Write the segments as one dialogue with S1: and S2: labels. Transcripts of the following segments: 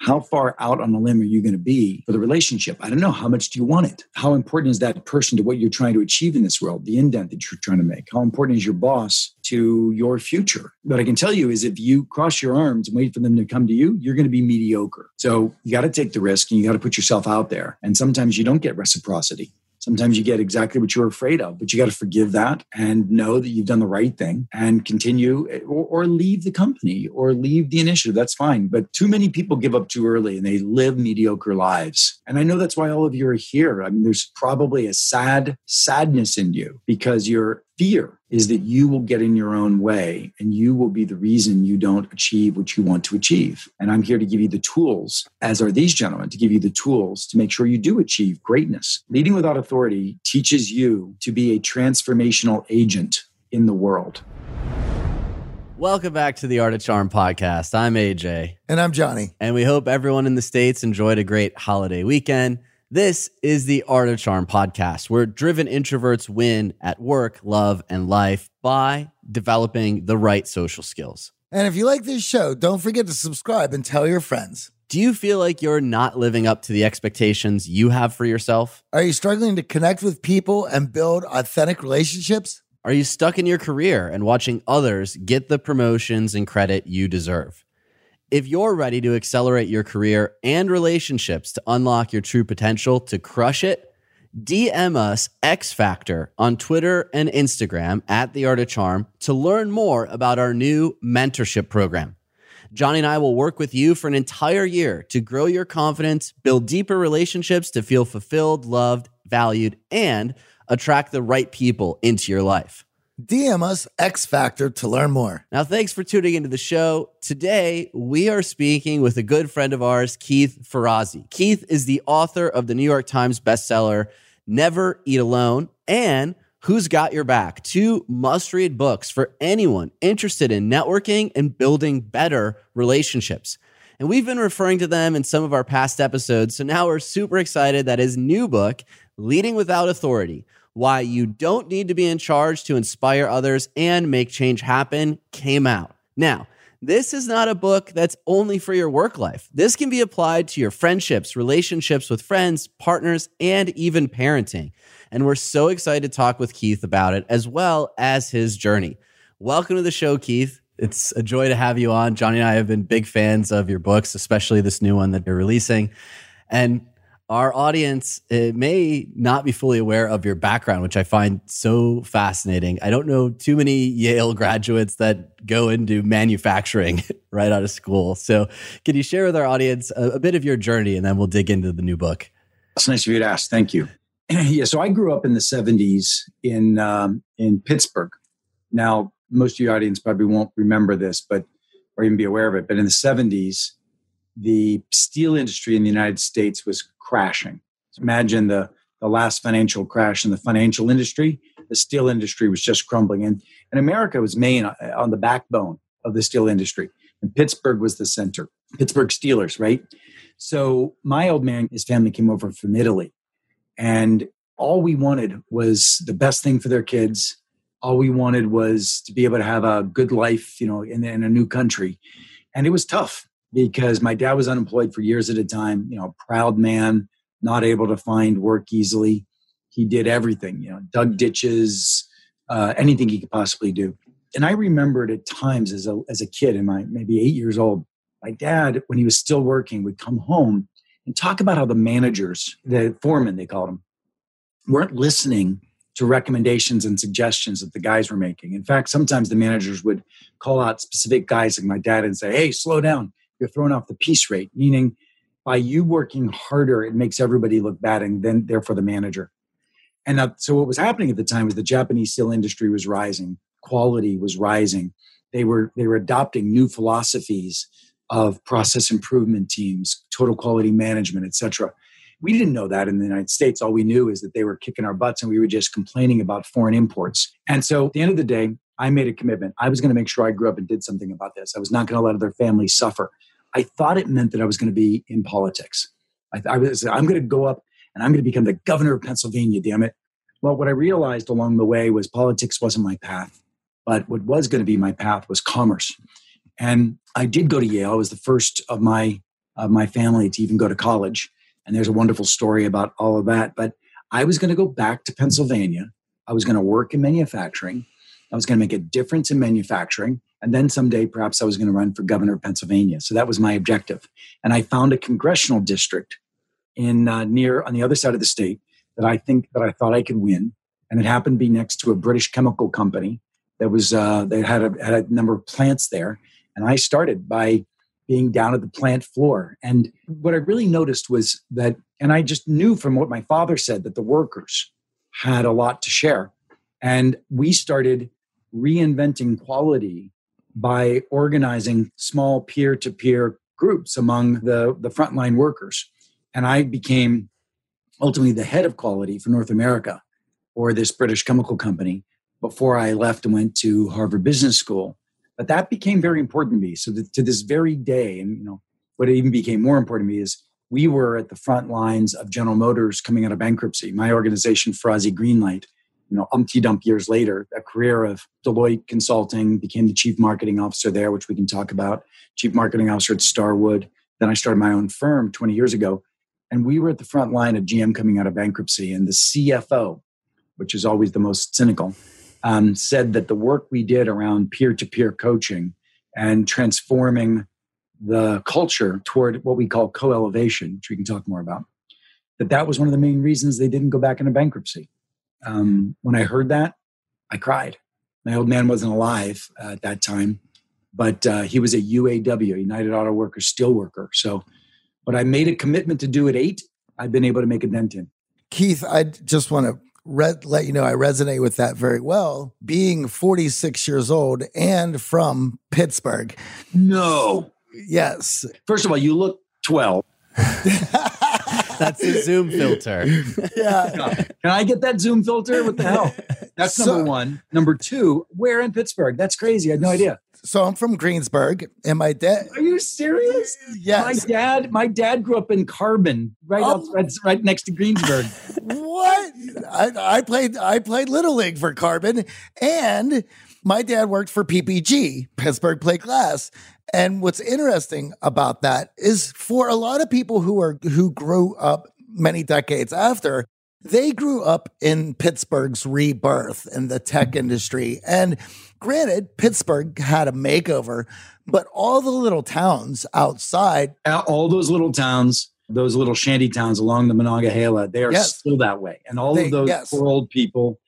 S1: How far out on a limb are you going to be for the relationship? I don't know. How much do you want it? How important is that person to what you're trying to achieve in this world, the indent that you're trying to make? How important is your boss to your future? What I can tell you is if you cross your arms and wait for them to come to you, you're going to be mediocre. So you got to take the risk and you got to put yourself out there. And sometimes you don't get reciprocity. Sometimes you get exactly what you're afraid of, but you got to forgive that and know that you've done the right thing and continue or, or, leave the company or leave the initiative. That's fine. But too many people give up too early and they live mediocre lives. And I know that's why all of you are here. I mean, there's probably a sad sadness in you because you're fear is that you will get in your own way and you will be the reason you don't achieve what you want to achieve. And I'm here to give you the tools, as are these gentlemen, to give you the tools to make sure you do achieve greatness. Leading without authority teaches you to be a transformational agent in the world.
S2: Welcome back to the Art of Charm podcast. I'm AJ.
S3: And I'm Johnny.
S2: And we hope everyone in the States enjoyed a great holiday weekend. This is the Art of Charm podcast, where driven introverts win at work, love, and life by developing the right social skills.
S3: And if you like this show, don't forget to subscribe and tell your friends.
S2: Do you feel like you're not living up to the expectations you have for yourself?
S3: Are you struggling to connect with people and build authentic relationships?
S2: Are you stuck in your career and watching others get the promotions and credit you deserve? If you're ready to accelerate your career and relationships to unlock your true potential to crush it, DM us X Factor on Twitter and Instagram at The Art of Charm to learn more about our new mentorship program. Johnny and I will work with you for an entire year to grow your confidence, build deeper relationships to feel fulfilled, loved, valued, and attract the right people into your life.
S3: DM us X Factor to learn more.
S2: Now, thanks for tuning into the show. Today, we are speaking with a good friend of ours, Keith Ferrazzi. Keith is the author of the New York Times bestseller, Never Eat Alone, and Who's Got Your Back, two must read books for anyone interested in networking and building better relationships. And we've been referring to them in some of our past episodes. So now we're super excited that his new book, Leading Without Authority, why You Don't Need to Be in Charge to Inspire Others and Make Change Happen came out. Now, this is not a book that's only for your work life. This can be applied to your friendships, relationships with friends, partners, and even parenting. And we're so excited to talk with Keith about it as well as his journey. Welcome to the show, Keith. It's a joy to have you on. Johnny and I have been big fans of your books, especially this new one that you're releasing. And our audience may not be fully aware of your background, which I find so fascinating. I don't know too many Yale graduates that go into manufacturing right out of school. So, can you share with our audience a, a bit of your journey and then we'll dig into the new book?
S1: That's nice of you to ask. Thank you. yeah, so I grew up in the 70s in, um, in Pittsburgh. Now, most of your audience probably won't remember this, but or even be aware of it. But in the 70s, the steel industry in the United States was crashing. Imagine the, the last financial crash in the financial industry. The steel industry was just crumbling. And, and America was main uh, on the backbone of the steel industry. And Pittsburgh was the center. Pittsburgh Steelers, right? So my old man, his family came over from Italy. And all we wanted was the best thing for their kids. All we wanted was to be able to have a good life, you know, in, in a new country. And it was tough because my dad was unemployed for years at a time, you know, proud man, not able to find work easily. He did everything, you know, dug ditches, uh, anything he could possibly do. And I remembered at times as a, as a kid, in my maybe eight years old, my dad, when he was still working, would come home and talk about how the managers, the foremen, they called them, weren't listening to recommendations and suggestions that the guys were making. In fact, sometimes the managers would call out specific guys like my dad and say, Hey, slow down. You're throwing off the piece rate, meaning by you working harder, it makes everybody look bad and then therefore the manager. And uh, so what was happening at the time was the Japanese steel industry was rising, quality was rising. They were they were adopting new philosophies of process improvement teams, total quality management, etc. We didn't know that in the United States. All we knew is that they were kicking our butts and we were just complaining about foreign imports. And so at the end of the day, I made a commitment. I was going to make sure I grew up and did something about this. I was not going to let other families suffer. I thought it meant that I was going to be in politics. I, I was, I'm going to go up and I'm going to become the governor of Pennsylvania, damn it. Well, what I realized along the way was politics wasn't my path, but what was going to be my path was commerce. And I did go to Yale. I was the first of my of my family to even go to college. And there's a wonderful story about all of that. But I was going to go back to Pennsylvania. I was going to work in manufacturing. I was going to make a difference in manufacturing. And then someday, perhaps I was going to run for governor of Pennsylvania. So that was my objective. And I found a congressional district in uh, near on the other side of the state that I think that I thought I could win. And it happened to be next to a British chemical company that was uh, they had a, had a number of plants there. And I started by being down at the plant floor. And what I really noticed was that, and I just knew from what my father said that the workers had a lot to share. And we started reinventing quality by organizing small peer to peer groups among the, the frontline workers. And I became ultimately the head of quality for North America for this British chemical company before I left and went to Harvard Business School. But that became very important to me. So to this very day, and you know, what even became more important to me is we were at the front lines of General Motors coming out of bankruptcy. My organization, Ferrazzi Greenlight, you know, umpty dump years later, a career of Deloitte Consulting, became the chief marketing officer there, which we can talk about, chief marketing officer at Starwood. Then I started my own firm 20 years ago. And we were at the front line of GM coming out of bankruptcy. And the CFO, which is always the most cynical, um, said that the work we did around peer to peer coaching and transforming the culture toward what we call co elevation, which we can talk more about, that that was one of the main reasons they didn't go back into bankruptcy. Um, when I heard that, I cried. My old man wasn't alive uh, at that time, but uh, he was a UAW, United Auto Workers steel worker. So, but I made a commitment to do it eight. I've been able to make a dent in.
S3: Keith, I just want to re- let you know I resonate with that very well. Being 46 years old and from Pittsburgh.
S1: No.
S3: Yes.
S1: First of all, you look 12.
S2: That's the Zoom filter.
S3: Yeah.
S1: Can I get that Zoom filter? What the hell? That's
S3: So-
S1: number one. Number two, where in Pittsburgh? That's crazy. I had no idea.
S3: So I'm from Greensburg, and my dad.
S1: Are you serious?
S3: Yes.
S1: My dad, my dad grew up in Carbon, right
S3: Oh.
S1: outside, right next to Greensburg.
S3: what? I, I played I played Little League for Carbon, and my dad worked for PPG, Pittsburgh Plate Glass. And what's interesting about that is for a lot of people who are who grew up many decades after, they grew up in Pittsburgh's rebirth in the tech mm-hmm. industry. And granted, Pittsburgh had a makeover, but all the little towns outside
S1: All those little towns, those little shanty towns along the Monongahela, they are
S3: Yes.
S1: still that way. And all
S3: They-
S1: of those
S3: yes.
S1: poor old people,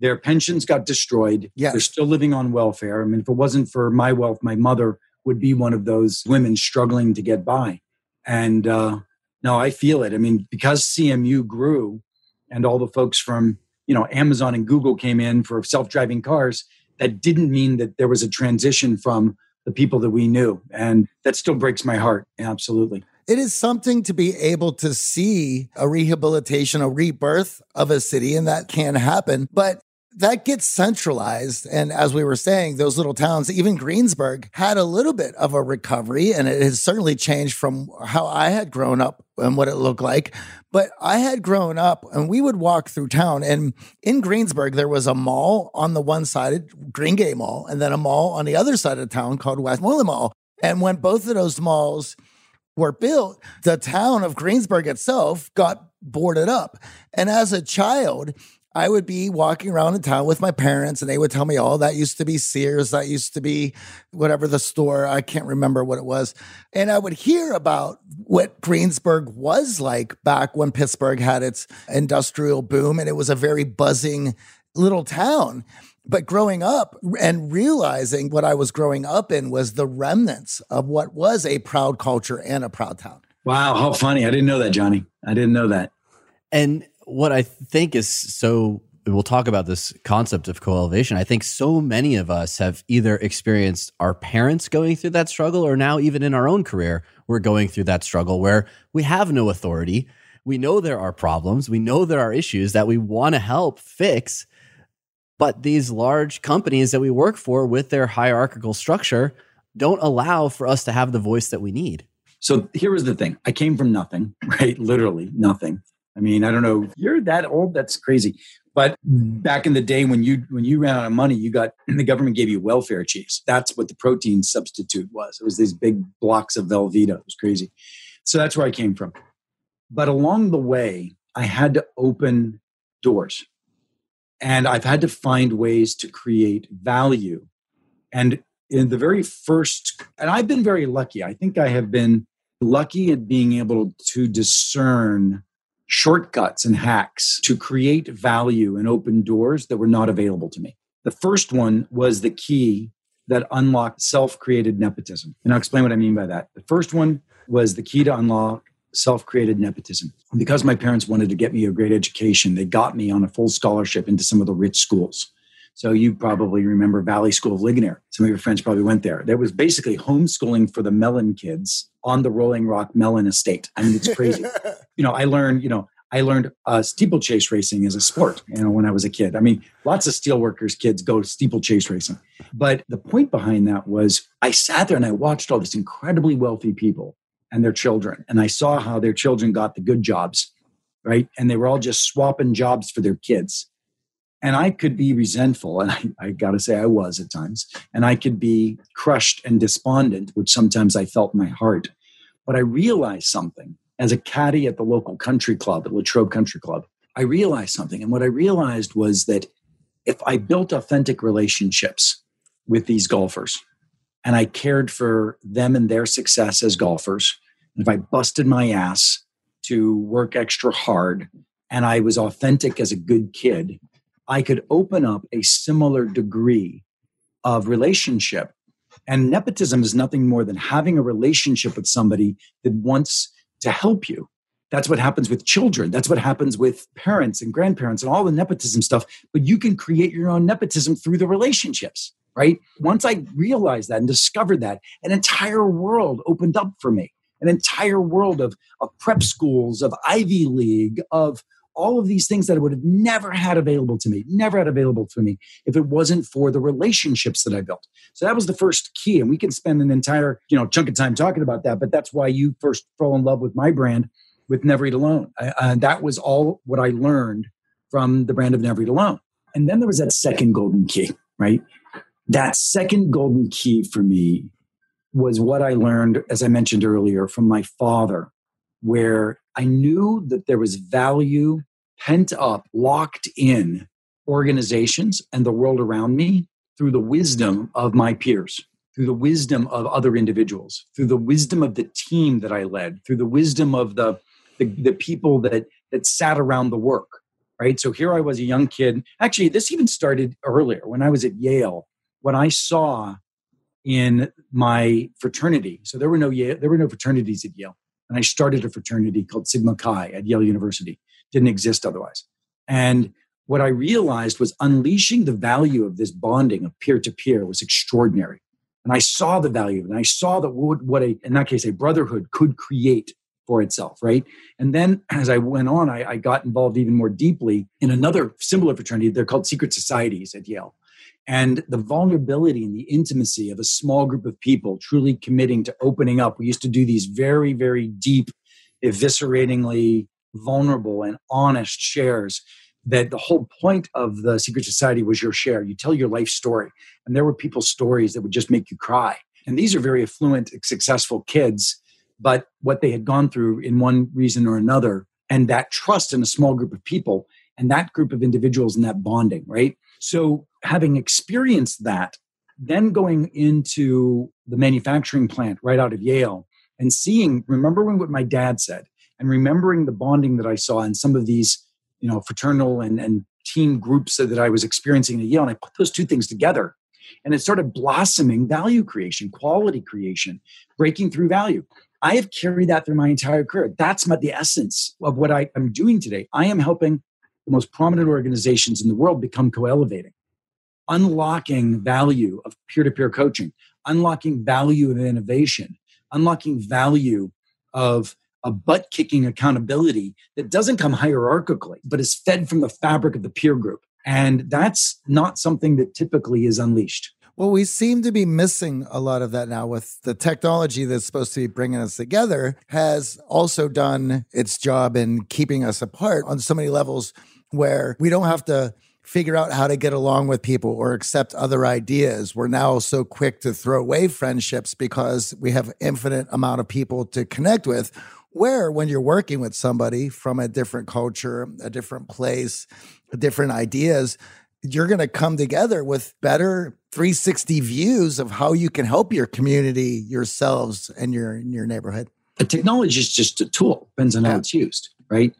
S1: their pensions got destroyed.
S3: Yes.
S1: They're still living on welfare. I mean, if it wasn't for my wealth, my mother would be one of those women struggling to get by. And uh, no, I feel it. I mean, because CMU grew and all the folks from, you know, Amazon and Google came in for self-driving cars, that didn't mean that there was a transition from the people that we knew. And that still breaks my heart. Absolutely.
S3: it is something to be able to see a rehabilitation, a rebirth of a city, and that can happen. But that gets centralized. And as we were saying, those little towns, even Greensburg, had a little bit of a recovery, and it has certainly changed from how I had grown up and what it looked like. But I had grown up, and we would walk through town, and in Greensburg, there was a mall on the one side, Green Gate Mall, and then a mall on the other side of town called Westmoreland Mall. And when both of those malls were built, the town of Greensburg itself got boarded up. And as a child, I would be walking around in town with my parents and they would tell me, oh, that used to be Sears. That used to be whatever the store. I can't remember what it was. And I would hear about what Greensburg was like back when Pittsburgh had its industrial boom and it was a very buzzing little town. But growing up and realizing what I was growing up in was the remnants of what was a proud culture and a proud town.
S1: Wow, how funny. I didn't know that, Johnny. I didn't know that.
S2: And what I think is so we'll talk about this concept of co-elevation. I think so many of us have either experienced our parents going through that struggle or now even in our own career we're going through that struggle where we have no authority. We know there are problems, we know there are issues that we want to help fix, but these large companies that we work for with their hierarchical structure don't allow for us to have the voice that we need.
S1: So here was the thing. I came from nothing, right? Literally nothing. I mean, I don't know. You're that old. That's crazy. But hmm. back in the day when you when you ran out of money, you got the government gave you welfare cheese. That's what the protein substitute was. It was these big blocks of Velveeta. It was crazy. So that's where I came from. But along the way, I had to open doors. And I've had to find ways to create value. And in the very first, and I've been very lucky. I think I have been lucky at being able to discern shortcuts and hacks to create value and open doors that were not available to me. The first one was the key that unlocked self created nepotism. And I'll explain what I mean by that. The first one was the key to unlock self created nepotism. Because my parents wanted to get me a great education, they got me on a full scholarship into some of the rich schools. So you probably remember Valley School of Ligonier. Some of your friends probably went there. There was basically homeschooling for the Mellon kids on the Rolling Rock Mellon estate. I mean, it's crazy. you know, I learned, you know, I learned uh, steeplechase racing as a sport, you know, when I was a kid. I mean, lots of steelworkers kids go steeplechase racing. But the point behind that was I sat there and I watched all these incredibly wealthy people and their children. And I saw how their children got the good jobs, right? And they were all just swapping jobs for their kids. And I could be resentful, and I, I got to say I was at times, and I could be crushed and despondent, which sometimes I felt in my heart. But I realized something as a caddy at the local country club, at Latrobe Country Club. I realized something. And what I realized was that if I built authentic relationships with these golfers and I cared for them and their success as golfers, if I busted my ass to work extra hard and I was authentic as a good kid, I could open up a similar degree of relationship. And nepotism is nothing more than having a relationship with somebody that wants to help you. That's what happens with children. That's what happens with parents and grandparents and all the nepotism stuff. But you can create your own nepotism through the relationships, right? Once I realized that and discovered that, an entire world opened up for me. An entire world of, of prep schools, of Ivy League, of all of these things that I would have never had available to me, never had available to me if it wasn't for the relationships that I built. So that was the first key. And we can spend an entire, you know, chunk of time talking about that. But that's why you first fell in love with my brand with Never Eat Alone. And that was all what I learned from the brand of Never Eat Alone. And then there was that second golden key, right? That second golden key for me was what I learned, as I mentioned earlier, from my father, where I knew that there was value pent up, locked in organizations and the world around me through the wisdom of my peers, through the wisdom of other individuals, through the wisdom of the team that I led, through the wisdom of the, the, the people that, that sat around the work. Right. So here I was a young kid. Actually, this even started earlier when I was at Yale. What I saw in my fraternity. So there were no there were no fraternities at Yale and I started a fraternity called Sigma Chi at Yale University. Didn't exist otherwise. And what I realized was unleashing the value of this bonding of peer to peer was extraordinary. And I saw the value. And I saw that what, what a, in that case, a brotherhood could create for itself, right? And then as I went on, I, I got involved even more deeply in another similar fraternity. They're called secret societies at Yale and the vulnerability and the intimacy of a small group of people truly committing to opening up. We used to do these very, very deep, evisceratingly vulnerable and honest shares that the whole point of the secret society was your share. You tell your life story. And there were people's stories that would just make you cry. And these are very affluent, successful kids, but what they had gone through in one reason or another, and that trust in a small group of people and that group of individuals and that bonding, right? So having experienced that, then going into the manufacturing plant right out of Yale and seeing, remembering what my dad said and remembering the bonding that I saw in some of these, you know, fraternal and, and team groups that I was experiencing at Yale. And I put those two things together and it started blossoming value creation, quality creation, breaking through value. I have carried that through my entire career. That's my, the essence of what I am doing today. I am helping the most prominent organizations in the world become co-elevating, unlocking value of peer-to-peer coaching, unlocking value of innovation, unlocking value of a butt kicking accountability that doesn't come hierarchically, but is fed from the fabric of the peer group. And that's not something that typically is unleashed.
S3: Well, we seem to be missing a lot of that now with the technology that's supposed to be bringing us together has also done its job in keeping us apart on so many levels where we don't have to figure out how to get along with people or accept other ideas. We're now so quick to throw away friendships because we have infinite amount of people to connect with. Where when you're working with somebody from a different culture, a different place, different ideas, you're going to come together with better 360 views of how you can help your community, yourselves, and your your neighborhood.
S1: The technology is just a tool. Depends on how it's used, right?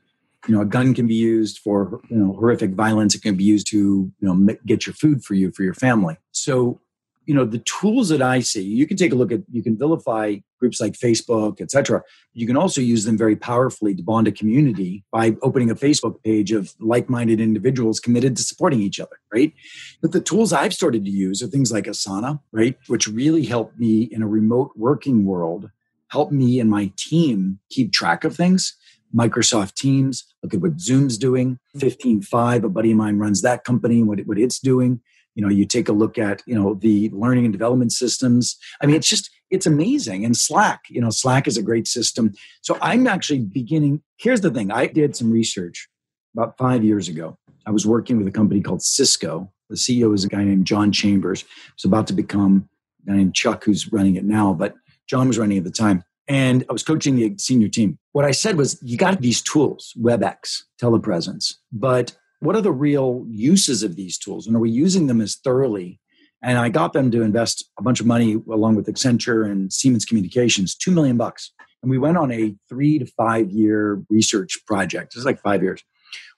S1: You know, a gun can be used for you know horrific violence. It can be used to you know get your food for you for your family. So you know the tools that i see you can take a look at you can vilify groups like facebook etc you can also use them very powerfully to bond a community by opening a facebook page of like-minded individuals committed to supporting each other right but the tools i've started to use are things like asana right which really help me in a remote working world help me and my team keep track of things Microsoft Teams, look at what Zoom's doing. Mm-hmm. 15Five, a buddy of mine runs that company, what, it, what it's doing. You know you take a look at you know the learning and development systems. I mean it's just it's amazing. And slack you know slack is a great system. So i'm actually beginning here's the thing i did some research about five years ago. I was working with a company called cisco. The ceo is a guy named john chambers. Who's about to become a guy named chuck who's running it now but john was running at the time and i was coaching the senior team. What i said was you got these tools webex telepresence but what are the real uses of these tools? And are we using them as thoroughly? And i got them to invest a bunch of money along with accenture and siemens communications 2 million bucks. And we went on a three to five year research project. It's like five years.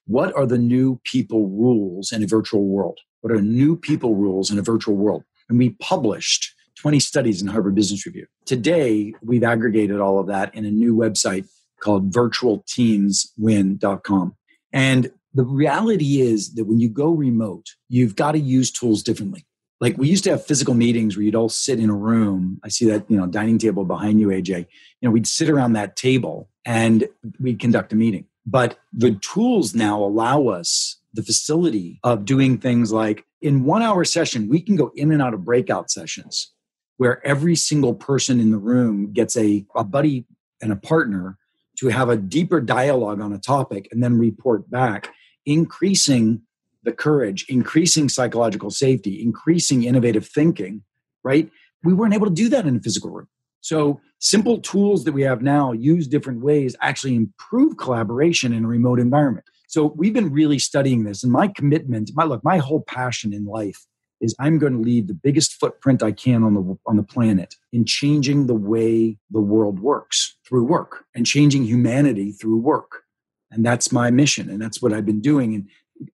S1: What are the new people rules in a virtual world? What are new people rules in a virtual world? And we published 20 studies in harvard business review today we've aggregated all of that in a new website called virtualteamswin.com and the reality is that when you go remote, you've got to use tools differently. Like we used to have physical meetings where you'd all sit in a room. I see that, you know, dining table behind you, AJ. You know, we'd sit around that table and we'd conduct a meeting. But the tools now allow us the facility of doing things like in one hour session, we can go in and out of breakout sessions where every single person in the room gets a, a buddy and a partner to have a deeper dialogue on a topic and then report back increasing the courage, increasing psychological safety, increasing innovative thinking, right? We weren't able to do that in a physical room. So, simple tools that we have now use different ways actually improve collaboration in a remote environment. So, we've been really studying this. And my commitment, my look, my whole passion in life is I'm going to leave the biggest footprint I can on the on the planet in changing the way the world works through work and changing humanity through work. And that's my mission. And that's what I've been doing. And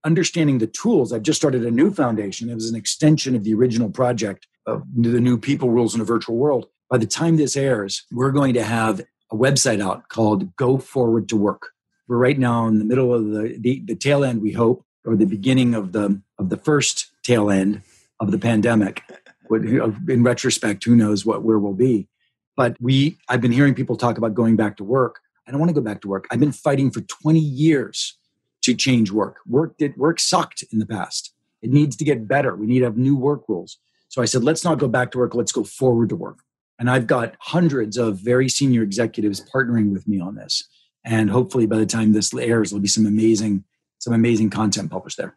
S1: understanding the tools, I've just started a new foundation. It was an extension of the original project of the new people rules in a virtual world. By the time this airs, we're going to have a website out called Go Forward to Work. We're right now in the middle of the, the, the tail end, we hope, or the beginning of the of the first tail end of the pandemic. In retrospect, who knows what where we'll be? But we, I've been hearing people talk about going back to work. I don't want to go back to work. I've been fighting for 20 years to change work. Work did work sucked in the past. It needs to get better. We need to have new work rules. So I said, let's not go back to work. Let's go forward to work. And I've got hundreds of very senior executives partnering with me on this. And hopefully by the time this airs, there'll be some amazing, some amazing content published there.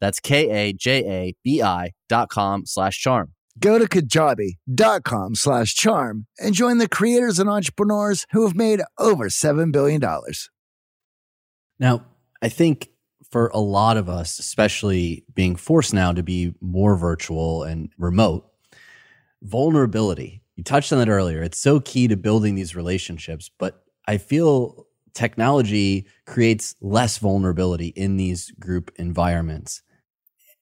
S2: That's K-A-J-A-B-I dot com slash charm.
S3: Go to kajabi.com slash charm and join the creators and entrepreneurs who have made over $7 billion.
S2: Now, I think for a lot of us, especially being forced now to be more virtual and remote, vulnerability, you touched on that earlier. It's so key to building these relationships, but I feel technology creates less vulnerability in these group environments.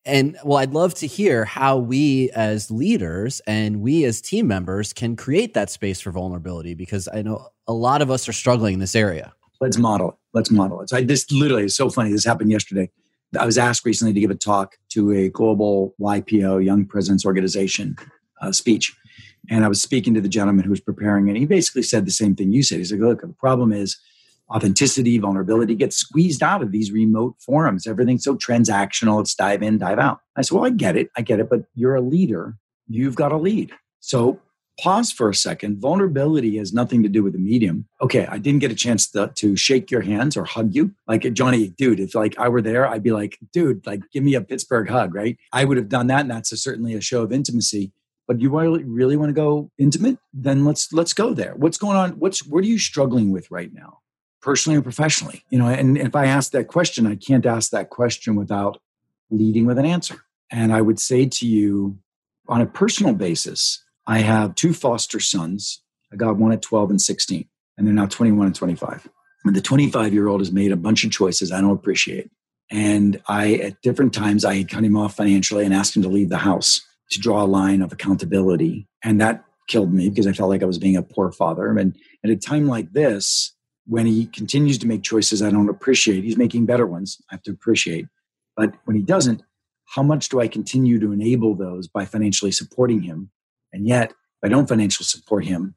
S2: And well, I'd love to hear how we as leaders and we as team members can create that space for vulnerability because I know a lot of us are struggling in this area.
S1: Let's model it. Let's model it. So I, this literally is so funny. This happened yesterday. I was asked recently to give a talk to a global YPO, Young Presidents Organization uh, speech. And I was speaking to the gentleman who was preparing, and he basically said the same thing you said. He's like, look, the problem is authenticity, vulnerability gets squeezed out of these remote forums. Everything's so transactional. It's dive in, dive out. I said, well, I get it. I get it. But you're a leader. You've got to lead. So pause for a second. Vulnerability has nothing to do with the medium. Okay, I didn't get a chance to, to shake your hands or hug you. Like Johnny, dude, if like I were there, I'd be like, dude, like give me a Pittsburgh hug, right? I would have done that. And that's a, certainly a show of intimacy. But you really, really want to go intimate? Then let's let's go there. What's going on? What's what are you struggling with right now? Personally or professionally you know and if i ask that question i can't ask that question without leading with an answer. And i would say to you on a personal basis i have two foster sons. I got one at 12 and 16 and they're now 21 and 25 and the 25 year old has made a bunch of choices i don't appreciate. And i at different times i cut him off financially and asked him to leave the house to draw a line of accountability. And that killed me because i felt like i was being a poor father. And at a time like this when he continues to make choices I don't appreciate, he's making better ones I have to appreciate. But when he doesn't, how much do I continue to enable those by financially supporting him? And yet, if I don't financially support him,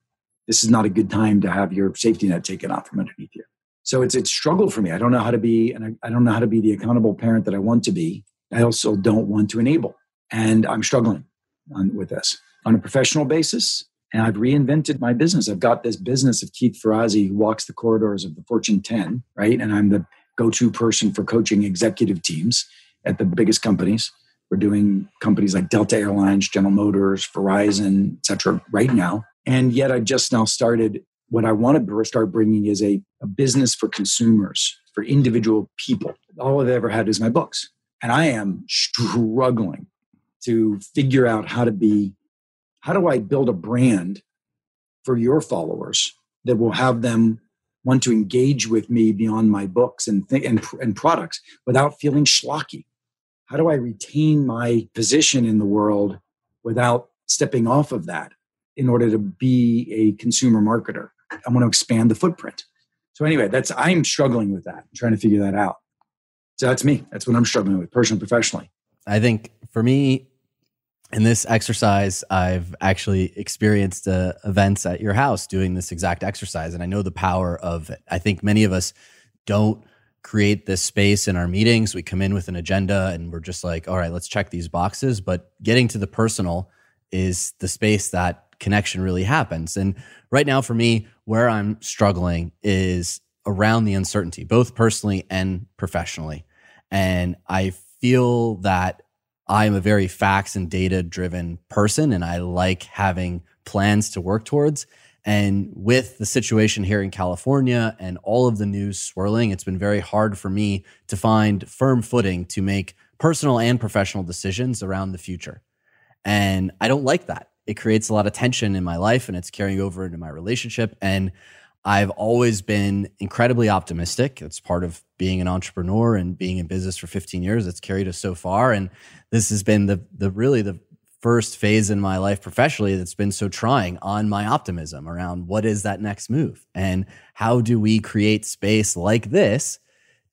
S1: this is not a good time to have your safety net taken off from underneath you. So it's it's struggle for me. I don't know how to be, and I, I don't know how to be the accountable parent that I want to be. I also don't want to enable, and I'm struggling on, with this on a professional basis. And I've reinvented my business. I've got this business of Keith Ferrazzi who walks the corridors of the Fortune 10, right? And I'm the go-to person for coaching executive teams at the biggest companies. We're doing companies like Delta Airlines, General Motors, Verizon, et cetera, right now. And yet I just now started what I want to start bringing is a, a business for consumers, for individual people. All I've ever had is my books. And I am struggling to figure out how to be how do I build a brand for your followers that will have them want to engage with me beyond my books and, th- and, and products without feeling schlocky? How do I retain my position in the world without stepping off of that in order to be a consumer marketer? I want to expand the footprint. So anyway, that's I'm struggling with that. Trying to figure that out. So that's me. That's what I'm struggling with, personally, and professionally.
S2: I think for me, in this exercise, I've actually experienced uh, events at your house doing this exact exercise, and I know the power of it. I think many of us don't create this space in our meetings. We come in with an agenda and we're just like, all right, let's check these boxes. But getting to the personal is the space that connection really happens. And right now, for me, where I'm struggling is around the uncertainty, both personally and professionally. And I feel that I'm a very facts and data driven person and I like having plans to work towards. And with the situation here in California and all of the news swirling, it's been very hard for me to find firm footing to make personal and professional decisions around the future. And I don't like that. It creates a lot of tension in my life and it's carrying over into my relationship. And I've always been incredibly optimistic. It's part of being an entrepreneur and being in business for 15 years. It's carried us so far. And this has been the the really the first phase in my life professionally that's been so trying on my optimism around what is that next move and how do we create space like this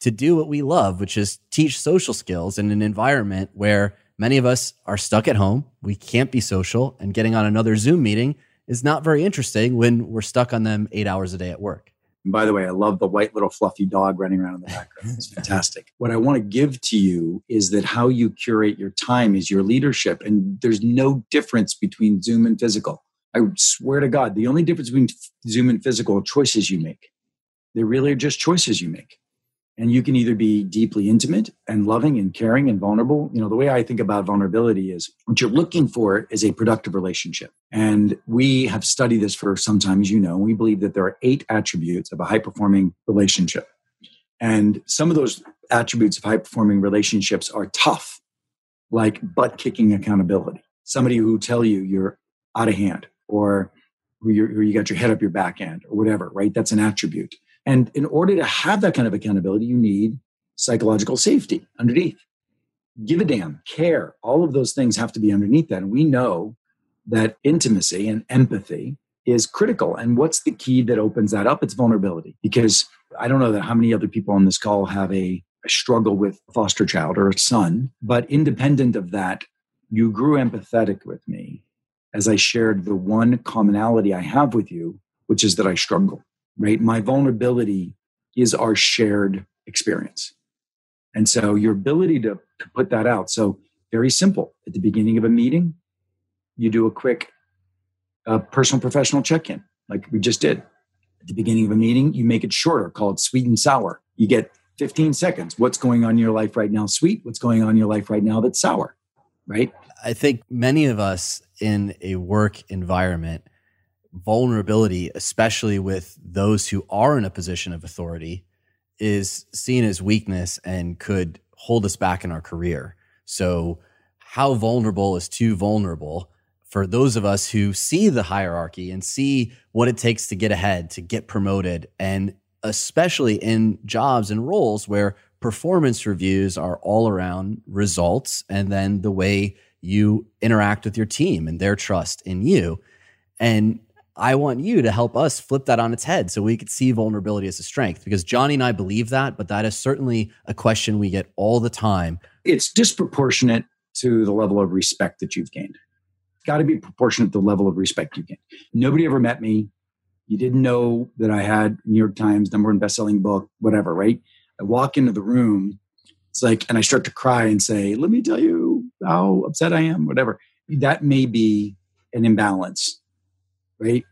S2: to do what we love, which is teach social skills in an environment where many of us are stuck at home. We can't be social, and getting on another Zoom meeting is not very interesting when we're stuck on them eight hours a day at work.
S1: And by the way, I love the white little fluffy dog running around in the background. It's fantastic. what I want to give to you is that how you curate your time is your leadership. And there's no difference between Zoom and physical. I swear to God, the only difference between Zoom and physical are choices you make. They really are just choices you make and you can either be deeply intimate and loving and caring and vulnerable. You know the way i think about vulnerability is what you're looking for is a productive relationship. And we have studied this for some time as you know. We believe that there are eight attributes of a high performing relationship. And some of those attributes of high performing relationships are tough like butt kicking accountability. Somebody who tell you you're out of hand or who, you got your head up your back end or whatever right? That's an attribute and in order to have that kind of accountability, you need psychological safety underneath. Give a damn, care, all of those things have to be underneath that. And we know that intimacy and empathy is critical. And what's the key that opens that up? It's vulnerability. Because I don't know that how many other people on this call have a, a struggle with foster child or a son, but independent of that, you grew empathetic with me as I shared the one commonality I have with you, which is that I struggle right? My vulnerability is our shared experience. And so your ability to, to put that out. So very simple. At the beginning of a meeting, you do a quick uh, personal professional check-in, like we just did. At the beginning of a meeting, you make it shorter, call it sweet and sour. You get 15 seconds. What's going on in your life right now, sweet? What's going on in your life right now that's sour, right?
S2: I think many of us in a work environment – vulnerability, especially with those who are in a position of authority, is seen as weakness and could hold us back in our career. So, how vulnerable is too vulnerable for those of us who see the hierarchy and see what it takes to get ahead, to get promoted, and especially in jobs and roles where performance reviews are all around results and then the way you interact with your team and their trust in you. And I want you to help us flip that on its head so we could see vulnerability as a strength because Johnny and I believe that, but that is certainly a question we get all the time.
S1: It's disproportionate to the level of respect that you've gained. Got to be proportionate to the level of respect you gained. Nobody ever met me. You didn't know that I had New York Times number one best-selling book, whatever, right? I walk into the room, it's like, and I start to cry and say, "Let me tell you how upset I am," whatever. That may be an imbalance right?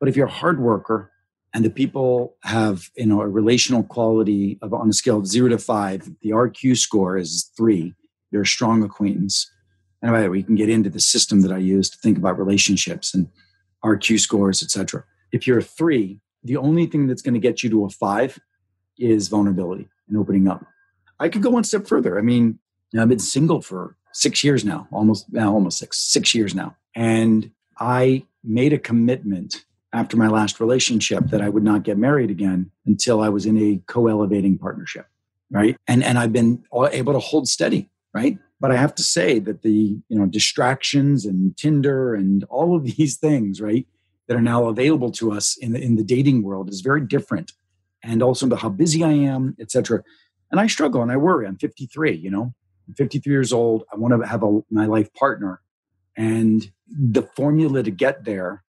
S1: But if you're a hard worker and the people have you know a relational quality of on a scale of zero to five, the RQ score is three. You're a strong acquaintance. And by the way, we can get into the system that I use to think about relationships and RQ scores, etc. If you're a three, the only thing that's going to get you to a five is vulnerability and opening up. I could go one step further. I mean, I've been single for six years now, almost now, almost six, six years now. And I made a commitment after my last relationship that I would not get married again until I was in a co-elevating partnership, right? And and I've been able to hold steady, right? But I have to say that the you know distractions and Tinder and all of these things, right, that are now available to us in the in the dating world is very different, and also about how busy I am, etc. And I struggle and I worry. I'm 53, you know, I'm 53 years old. I want to have a my life partner, and the formula to get there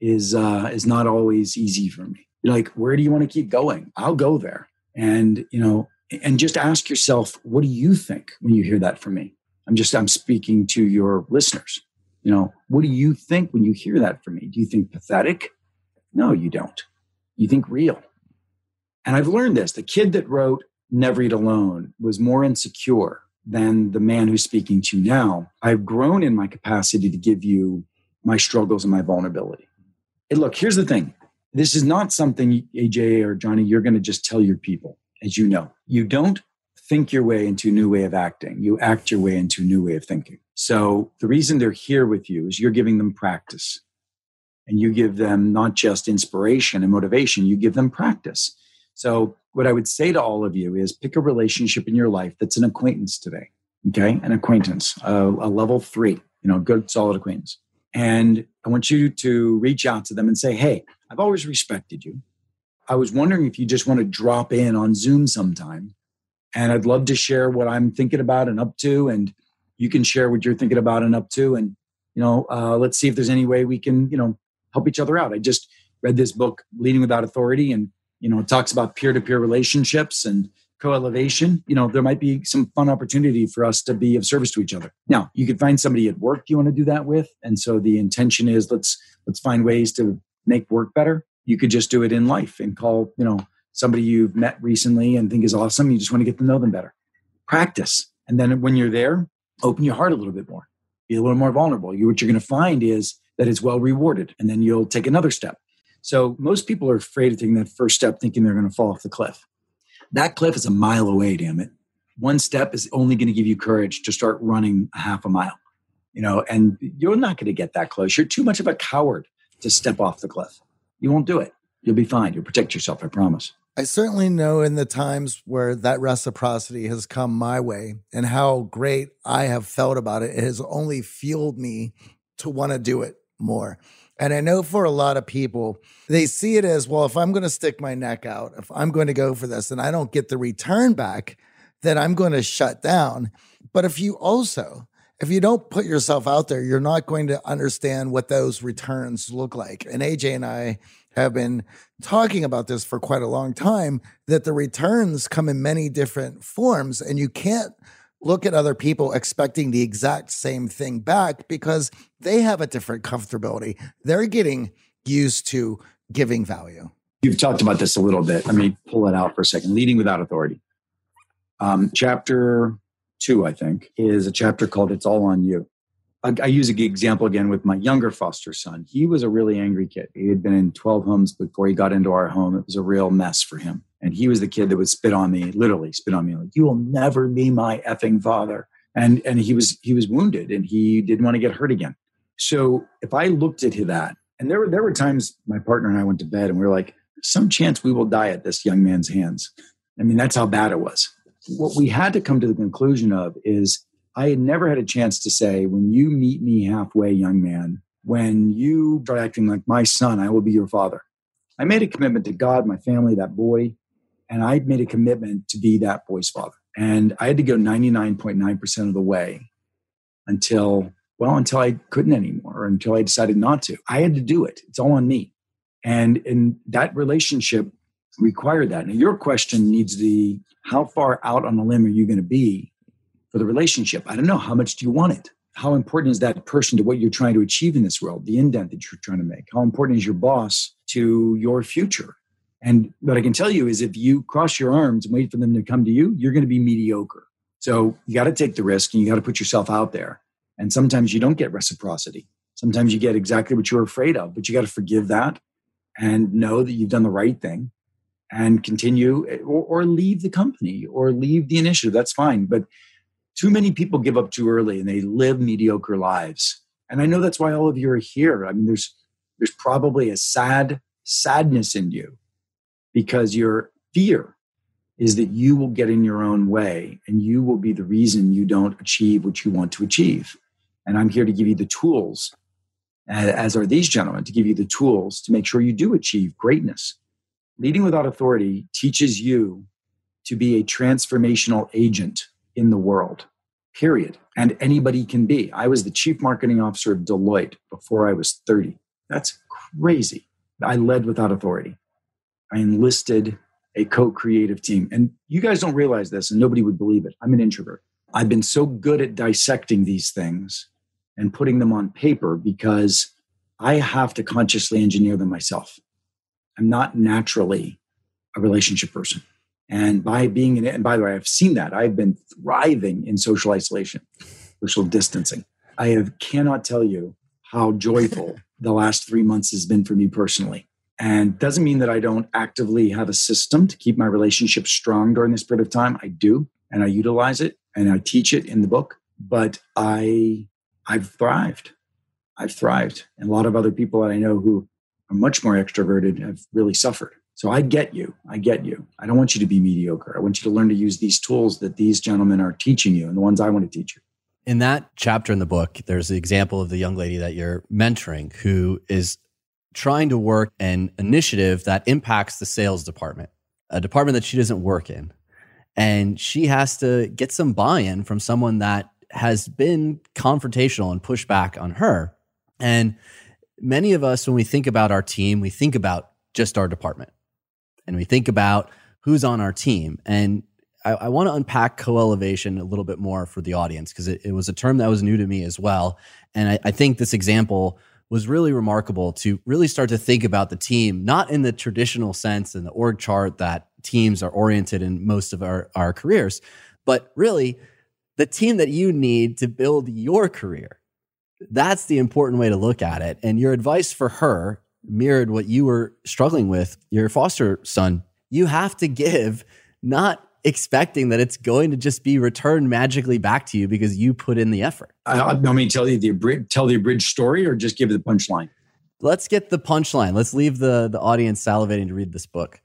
S1: is uh, is not always easy for me. Like, where do you want to keep going? I'll go there, and you know, and just ask yourself, what do you think when you hear that from me? I'm just I'm speaking to your listeners. You know, what do you think when you hear that from me? Do you think pathetic? No, you don't. You think real. And I've learned this the kid that wrote Never Eat Alone was more insecure than the man who's speaking to you now. I've grown in my capacity to give you my struggles and my vulnerability. And look, here's the thing this is not something, AJ or Johnny, you're going to just tell your people, as you know. You don't think your way into a new way of acting, you act your way into a new way of thinking. So the reason they're here with you is you're giving them practice. And you give them not just inspiration and motivation, you give them practice. So, what I would say to all of you is pick a relationship in your life that's an acquaintance today. Okay. An acquaintance, a, a level three, you know, good, solid acquaintance. And I want you to reach out to them and say, Hey, I've always respected you. I was wondering if you just want to drop in on Zoom sometime. And I'd love to share what I'm thinking about and up to. And you can share what you're thinking about and up to. And, you know, uh, let's see if there's any way we can, you know, help each other out. I just read this book, Leading Without Authority, and, you know, it talks about peer to peer relationships and co-elevation. You know there might be some fun opportunity for us to be of service to each other. Now you could find somebody at work you want to do that with and so the intention is let's let's find ways to make work better. You could just do it in life and call you know somebody you've met recently and think is awesome you just want to get to know them better. Practice and then when you're there open your heart a little bit more. Be a little more vulnerable. You what you're going to find is that it's well rewarded and then you'll take another step so most people are afraid of taking that first step thinking they're going to fall off the cliff that cliff is a mile away, damn it. One step is only going to give you courage to start running a half a mile. You know, and you're not going to get that close. You're too much of a coward to step off the cliff. You won't do it. You'll be fine. You'll protect yourself, I promise.
S3: I certainly know in the times where that reciprocity has come my way and how great I have felt about it, it has only fueled me to want to do it more. And I know for a lot of people, they see it as well, if I'm going to stick my neck out, if I'm going to go for this and I don't get the return back, then I'm going to shut down. But if you also, if you don't put yourself out there, you're not going to understand what those returns look like. And AJ and I have been talking about this for quite a long time that the returns come in many different forms and you can't look at other people expecting the exact same thing back because they have a different comfortability. They're getting used to giving value.
S1: You've talked about this a little bit. Let me pull it out for a second. Leading without authority. Um, chapter two, I think, is a chapter called It's All on You. I, use an example again with my younger foster son. He was a really angry kid. He had been in 12 homes before he got into our home. It was a real mess for him. And he was the kid that would spit on me, literally spit on me, like, you will never be my effing father. And and he was he was wounded and he didn't want to get hurt again. So if I looked at that, and there were there were times my partner and I went to bed and we were like, some chance we will die at this young man's hands. I mean, that's how bad it was. What we had to come to the conclusion of is I had never had a chance to say, when you meet me halfway, young man, when you start acting like my son, I will be your father. I made a commitment to God, my family, that boy, and I made a commitment to be that boy's father. And I had to go 99.9% of the way until, well, until I couldn't anymore, or until I decided not to. I had to do it. It's all on me. And in that relationship required that. Now, your question needs to be how far out on a limb are you going to be for the relationship? I don't know. How much do you want it? How important is that person to what you're trying to achieve in this world, the indent that you're trying to make? How important is your boss to your future? And what I can tell you is if you cross your arms and wait for them to come to you, you're going to be mediocre. So you got to take the risk and you got to put yourself out there. And sometimes you don't get reciprocity. Sometimes you get exactly what you're afraid of, but you got to forgive that and know that you've done the right thing and continue or, or leave the company or leave the initiative. That's fine. But too many people give up too early and they live mediocre lives. And I know that's why all of you are here. I mean, there's there's probably a sad sadness in you because your fear is that you will get in your own way and you will be the reason you don't achieve what you want to achieve. And I'm here to give you the tools, as are these gentlemen, to give you the tools to make sure you do achieve greatness. Leading without authority teaches you to be a transformational agent in the world, period. And anybody can be. I was the chief marketing officer of Deloitte before I was 30. That's crazy. I led without authority. I enlisted a co creative team. And you guys don't realize this, and nobody would believe it. I'm an introvert. I've been so good at dissecting these things and putting them on paper because I have to consciously engineer them myself. I'm not naturally a relationship person. And by being in it, and by the way, I've seen that. I've been thriving in social isolation, social distancing. I have cannot tell you how joyful the last three months has been for me personally. And doesn't mean that I don't actively have a system to keep my relationship strong during this period of time. I do, and I utilize it and I teach it in the book. But I I've thrived. I've thrived. And a lot of other people that I know who are much more extroverted have really suffered. So I get you. I get you. I don't want you to be mediocre. I want you to learn to use these tools that these gentlemen are teaching you and the ones I want to teach you.
S2: In that chapter in the book, there's the example of the young lady that you're mentoring who is trying to work an initiative that impacts the sales department, a department that she doesn't work in. And she has to get some buy in from someone that has been confrontational and pushed back on her. And many of us, when we think about our team, we think about just our department and we think about who's on our team. And I, I want to unpack co elevation a little bit more for the audience because it, it, was a term that was new to me as well. And I, I think this example was really remarkable to really start to think about the team, not in the traditional sense in the org chart that teams are oriented in most of our, our careers, but really the team that you need to build your career. That's the important way to look at it. And your advice for her mirrored what you were struggling with, your foster son. You have to give, not expecting that it's going to just be returned magically back to you because you put in the effort.
S1: I, I mean, tell you the tell the abridged story, or just give the punchline.
S2: Let's get the punchline. Let's leave the the audience salivating to read this book.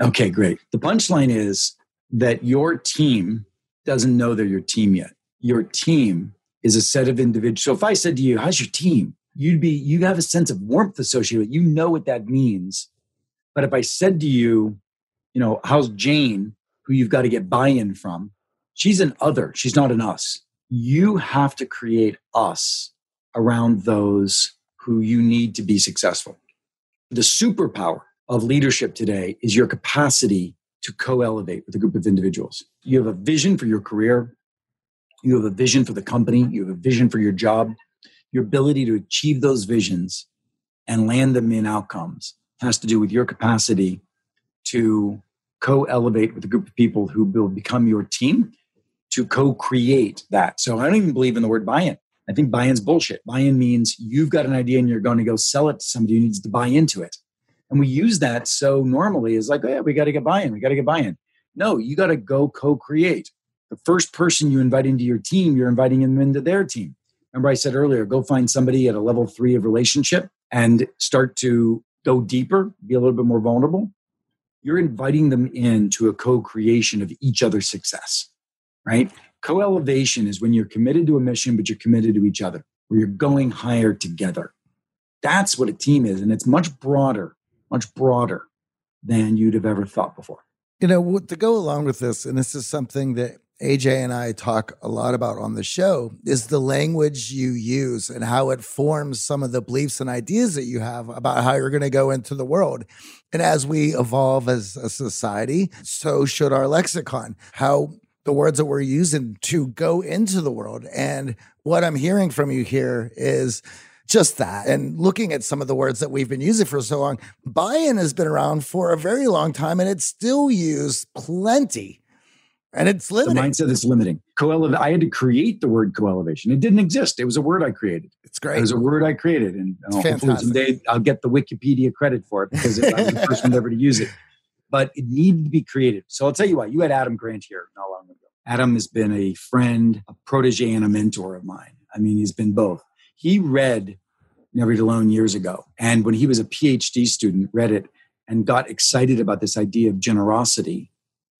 S1: Okay, great. The punchline is that your team doesn't know they're your team yet. Your team is a set of individuals. So if I said to you, "How's your team?" You'd be you have a sense of warmth associated with it. You know what that means. But if I said to you, you know, how's Jane, who you've got to get buy-in from, she's an other. She's not an us. You have to create us around those who you need to be successful. The superpower of leadership today is your capacity to co elevate with a group of individuals. You have a vision for your career, you have a vision for the company, you have a vision for your job, your ability to achieve those visions and land them in outcomes has to do with your capacity to co elevate with a group of people who will become your team to co create that. So I don't even believe in the word buy in. I think buy in's bullshit. Buy in means you've got an idea and you're going to go sell it to somebody who needs to buy into it. And we use that so normally is like, oh, yeah, we got to get buy in. We got to get buy in. No, you got to go co create. The first person you invite into your team, you're inviting them into their team. Remember, I said earlier, go find somebody at a level three of relationship and start to go deeper, be a little bit more vulnerable. You're inviting them into a co creation of each other's success, right? Co elevation is when you're committed to a mission, but you're committed to each other, where you're going higher together. That's what a team is. And it's much broader, much broader than you'd have ever thought before.
S3: You know, to go along with this, and this is something that AJ and I talk a lot about on the show is the language you use and how it forms some of the beliefs and ideas that you have about how you're going to go into the world. And as we evolve as a society, so should our lexicon. How the words that we're using to go into the world. And what I'm hearing from you here is just that. And looking at some of the words that we've been using for so long, buy in has been around for a very long time and it's still used plenty and it's limiting.
S1: The mindset is limiting. Co I had to create the word co-elevation. It didn't exist. It was a word I created.
S3: It's great.
S1: It was a word I created, and hopefully someday I'll get the Wikipedia credit for it because I was the first one ever to use it. But it needed to be created. So I'll tell you what. You had Adam Grant here not long ago. Adam has been a friend, a protege, and a mentor of mine. I mean, he's been both. He read Never Eat Alone years ago, and when he was a PhD student, read it and got excited about this idea of generosity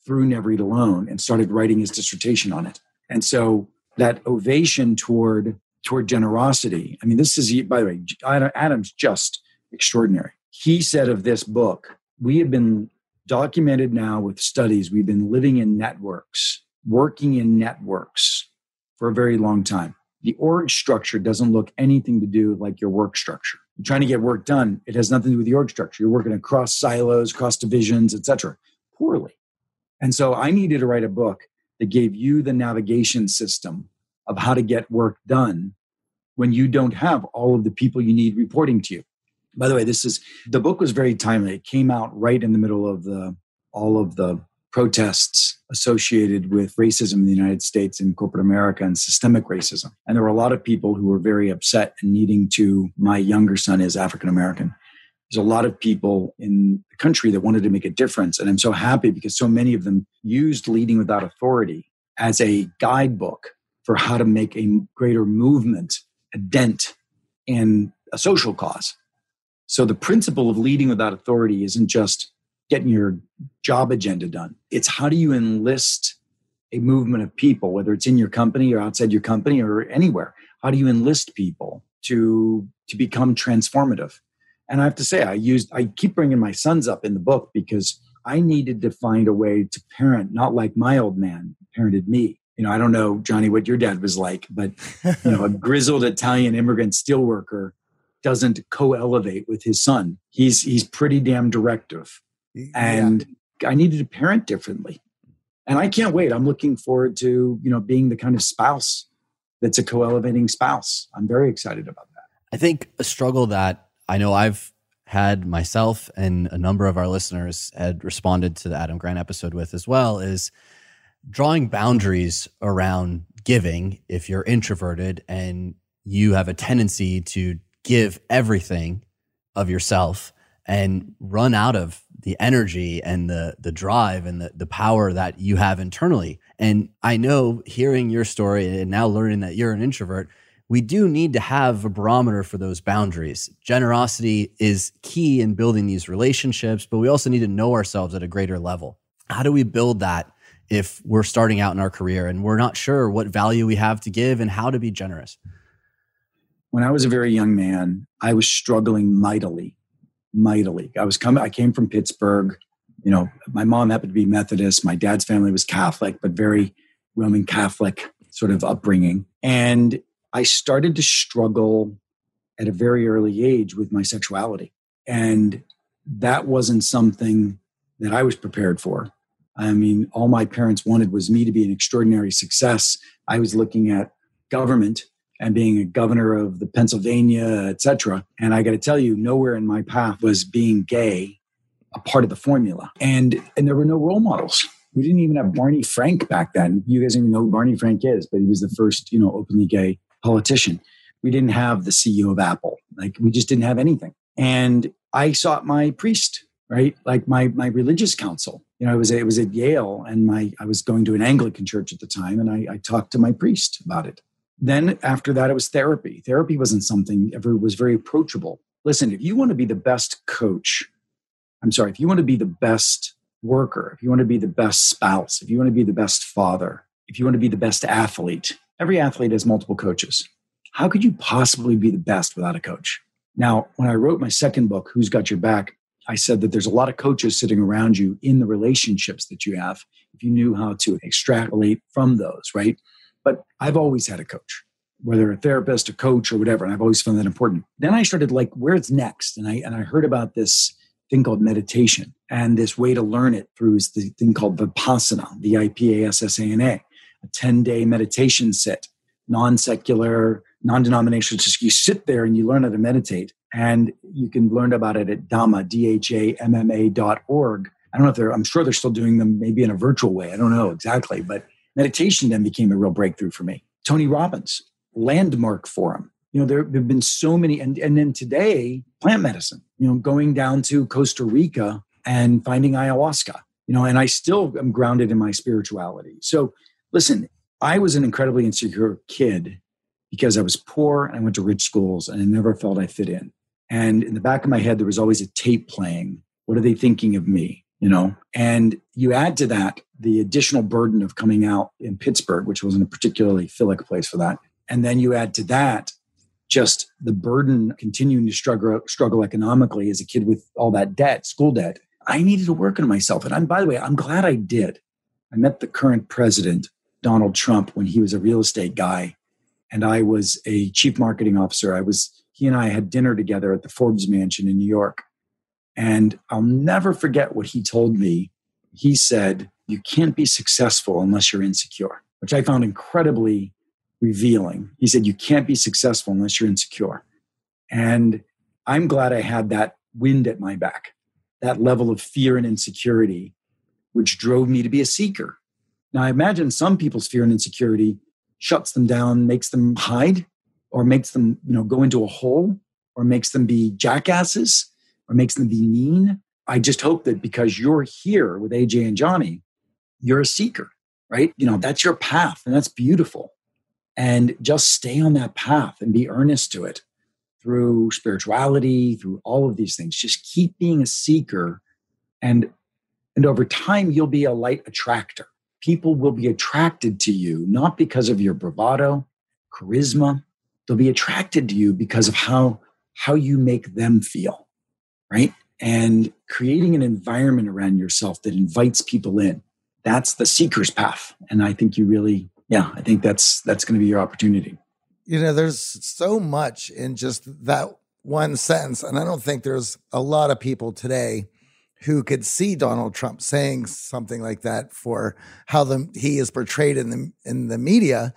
S1: through Never Eat Alone and started writing his dissertation on it. And so that ovation toward toward generosity. I mean, this is by the way, Adam's just extraordinary. He said of this book, we have been documented now with studies. We've been living in networks, working in networks for a very long time. The org structure doesn't look anything to do like your work structure. You're trying to get work done. It has nothing to do with the org structure. You're working across silos, across divisions, etc. Poorly. And so I needed to write a book that gave you the navigation system of how to get work done when you don't have all of the people you need reporting to you. By the way, this is the book was very timely. It came out right in the middle of the all of the protests associated with racism in the United States and corporate America and systemic racism. And there were a lot of people who were very upset and needing to. My younger son is African American. There's a lot of people in the country that wanted to make a difference. And I'm so happy because so many of them used Leading Without Authority as a guidebook for how to make a greater movement, a dent in a social cause. So the principle of leading without authority isn't just getting your job agenda done. It's how do you enlist a movement of people, whether it's in your company or outside your company or anywhere? How do you enlist people to to become transformative? And I have to say, I used I keep bringing my sons up in the book because I needed to find a way to parent, not like my old man parented me. You know, I don't know, Johnny, what your dad was like, but you know, a grizzled Italian immigrant steelworker doesn't co-elevate with his son. He's he's pretty damn directive and yeah. I needed to parent differently. And I can't wait. I'm looking forward to, you know, being the kind of spouse that's a co-elevating spouse. I'm very excited about that.
S2: I think a struggle that I know I've had myself and a number of our listeners had responded to the Adam Grant episode with as well is drawing boundaries around giving if you're introverted and you have a tendency to give everything of yourself and run out of the energy and the the drive and the the power that you have internally. And I know hearing your story and now learning that you're an introvert, we do need to have a barometer for those boundaries. Generosity is key in building these relationships, but we also need to know ourselves at a greater level. How do we build that if we're starting out in our career and we're not sure what value we have to give and how to be generous?
S1: When I was a very young man, I was struggling mightily mightily. I was coming, I came from Pittsburgh. You know, my mom happened to be Methodist. My dad's family was Catholic, but very Roman Catholic sort of upbringing. And I started to struggle at a very early age with my sexuality. And that wasn't something that I was prepared for. I mean, all my parents wanted was me to be an extraordinary success. I was looking at government and being a governor of the Pennsylvania, et cetera. And I got to tell you, nowhere in my path was being gay a part of the formula. And and there were no role models. We didn't even have Barney Frank back then. You guys even know who Barney Frank is, but he was the first, you know, openly gay politician. We didn't have the CEO of Apple. Like we just didn't have anything. And I sought my priest, right? Like my my religious counsel. You know, I was it was at Yale, and my I was going to an Anglican church at the time, and I, I talked to my priest about it then after that, it was therapy. Therapy wasn't something ever was very approachable. Listen, if you want to be the best coach, I'm sorry, if you want to be the best worker, if you want to be the best spouse, if you want to be the best father, if you want to be the best athlete, every athlete has multiple coaches. How could you possibly be the best without a coach? Now, when I wrote my second book, Who's Got Your Back, I said that there's a lot of coaches sitting around you in the relationships that you have if you knew how to extrapolate from those, right? But I've always had a coach, whether a therapist, a coach, or whatever. And I've always found that important. Then I started like, where's next? And I and I heard about this thing called meditation. And this way to learn it through is the thing called Vipassana, V I P A S S A N A, a 10 day meditation sit, non secular, non denominational. Just you sit there and you learn how to meditate. And you can learn about it at Dhamma, D H A M M A dot org. I don't know if they're, I'm sure they're still doing them maybe in a virtual way. I don't know exactly, but meditation then became a real breakthrough for me. Tony Robbins, landmark forum. You know, there have been so many, and, and then today, plant medicine, you know, going down to Costa Rica and finding ayahuasca, you know, and I still am grounded in my spirituality. So listen, I was an incredibly insecure kid because I was poor and I went to rich schools and I never felt I fit in. And in the back of my head, there was always a tape playing. What are they thinking of me? You know, and you add to that the additional burden of coming out in Pittsburgh, which wasn't a particularly philic place for that. And then you add to that just the burden continuing to struggle struggle economically as a kid with all that debt, school debt. I needed to work on myself. And I'm by the way, I'm glad I did. I met the current president, Donald Trump, when he was a real estate guy and I was a chief marketing officer. I was he and I had dinner together at the Forbes mansion in New York. And I'll never forget what he told me. He said, you can't be successful unless you're insecure, which I found incredibly revealing. He said, You can't be successful unless you're insecure. And I'm glad I had that wind at my back, that level of fear and insecurity which drove me to be a seeker. Now, I imagine some people's fear and insecurity shuts them down, makes them hide, or makes them, you know, go into a hole, or makes them be jackasses, or makes them be mean. I just hope that because you're here with AJ and Johnny, you're a seeker, right? You know, that's your path, and that's beautiful. And just stay on that path and be earnest to it through spirituality, through all of these things. Just keep being a seeker and and over time you'll be a light attractor. People will be attracted to you not because of your bravado, charisma. They'll be attracted to you because of how how you make them feel, right? And creating an environment around yourself that invites people in. That's the seeker's path. And I think you really yeah, I think that's that's going to be your opportunity
S3: you know, there's so much in just that one sentence. And I don't think there's a lot of people today who could see Donald Trump saying something like that for how the, he is portrayed in the in the media.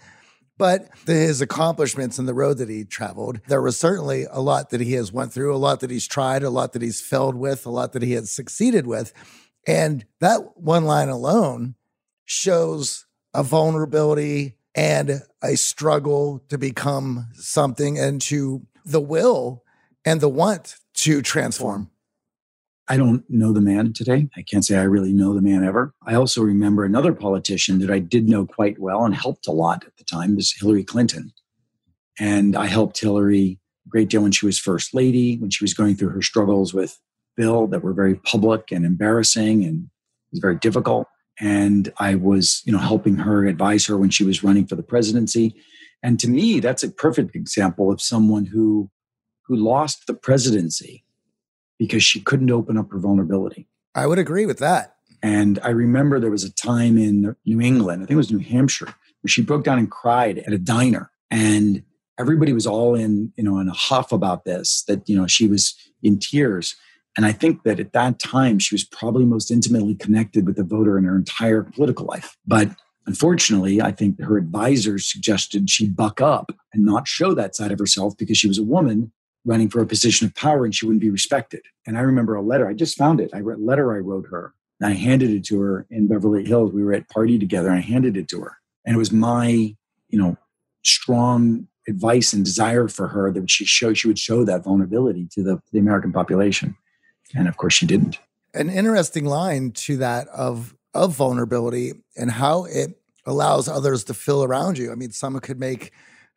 S3: But the, his accomplishments and the road that he traveled, there was certainly a lot that he has went through, a lot that he's tried, a lot that he's failed with, a lot that he has succeeded with. And that one line alone shows a vulnerability, and a struggle to become something and to the will and the want to transform.
S1: I don't know the man today. I can't say I really know the man ever. I also remember another politician that I did know quite well and helped a lot at the time was Hillary Clinton. And I helped Hillary a great deal when she was first lady, when she was going through her struggles with Bill that were very public and embarrassing and was very difficult and I was, you know, helping her advise her when she was running for the presidency. And to me, that's a perfect example of someone who who lost the presidency because she couldn't open up her vulnerability.
S3: I would agree with that.
S1: And I remember there was a time in New England, I think it was New Hampshire, where she broke down and cried at a diner. And everybody was all in, you know, in a huff about this, that, you know, she was in tears. And I think that at that time, she was probably most intimately connected with the voter in her entire political life. But unfortunately, I think her advisors suggested she buck up and not show that side of herself because she was a woman running for a position of power and she wouldn't be respected. And I remember a letter, I just found it. I read a letter I wrote her and I handed it to her in Beverly Hills. We were at party together and I handed it to her. And it was my, you know, strong advice and desire for her that she show she would show that vulnerability to the, the American population. And of course, she didn't.
S3: An interesting line to that of of vulnerability and how it allows others to feel around you. I mean, someone could make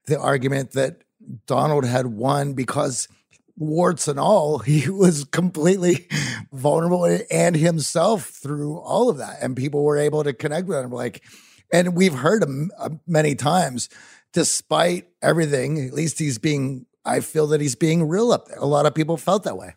S3: the argument that Donald had won because warts and all, he was completely vulnerable and himself through all of that. And people were able to connect with him. Like, and we've heard him uh, many times, despite everything, at least he's being, I feel that he's being real up there. A lot of people felt that way.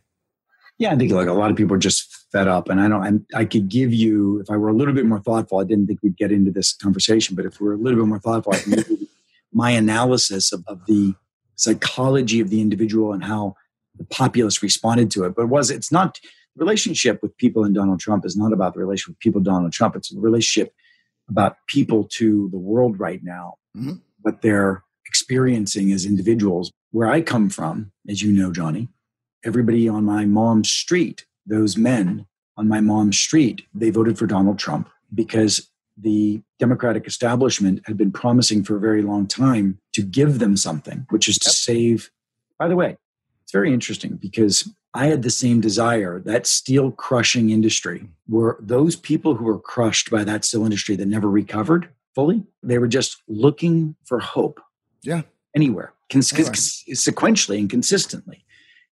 S1: Yeah, I think like a lot of people are just fed up, and I don't. I'm, I could give you if I were a little bit more thoughtful. I didn't think we'd get into this conversation, but if we're a little bit more thoughtful, I my analysis of, of the psychology of the individual and how the populace responded to it. But it was it's not relationship with people in Donald Trump is not about the relationship with people Donald Trump. It's a relationship about people to the world right now, mm-hmm. what they're experiencing as individuals. Where I come from, as you know, Johnny, everybody on my mom's street, those men on my mom's street, they voted for Donald Trump because the Democratic establishment had been promising for a very long time to give them something, which is to save. By the way, it's very interesting because I had the same desire. That steel crushing industry were those people who were crushed by that steel industry that never recovered fully. They were just looking for hope.
S3: Yeah.
S1: Anywhere, cons- sequentially and consistently.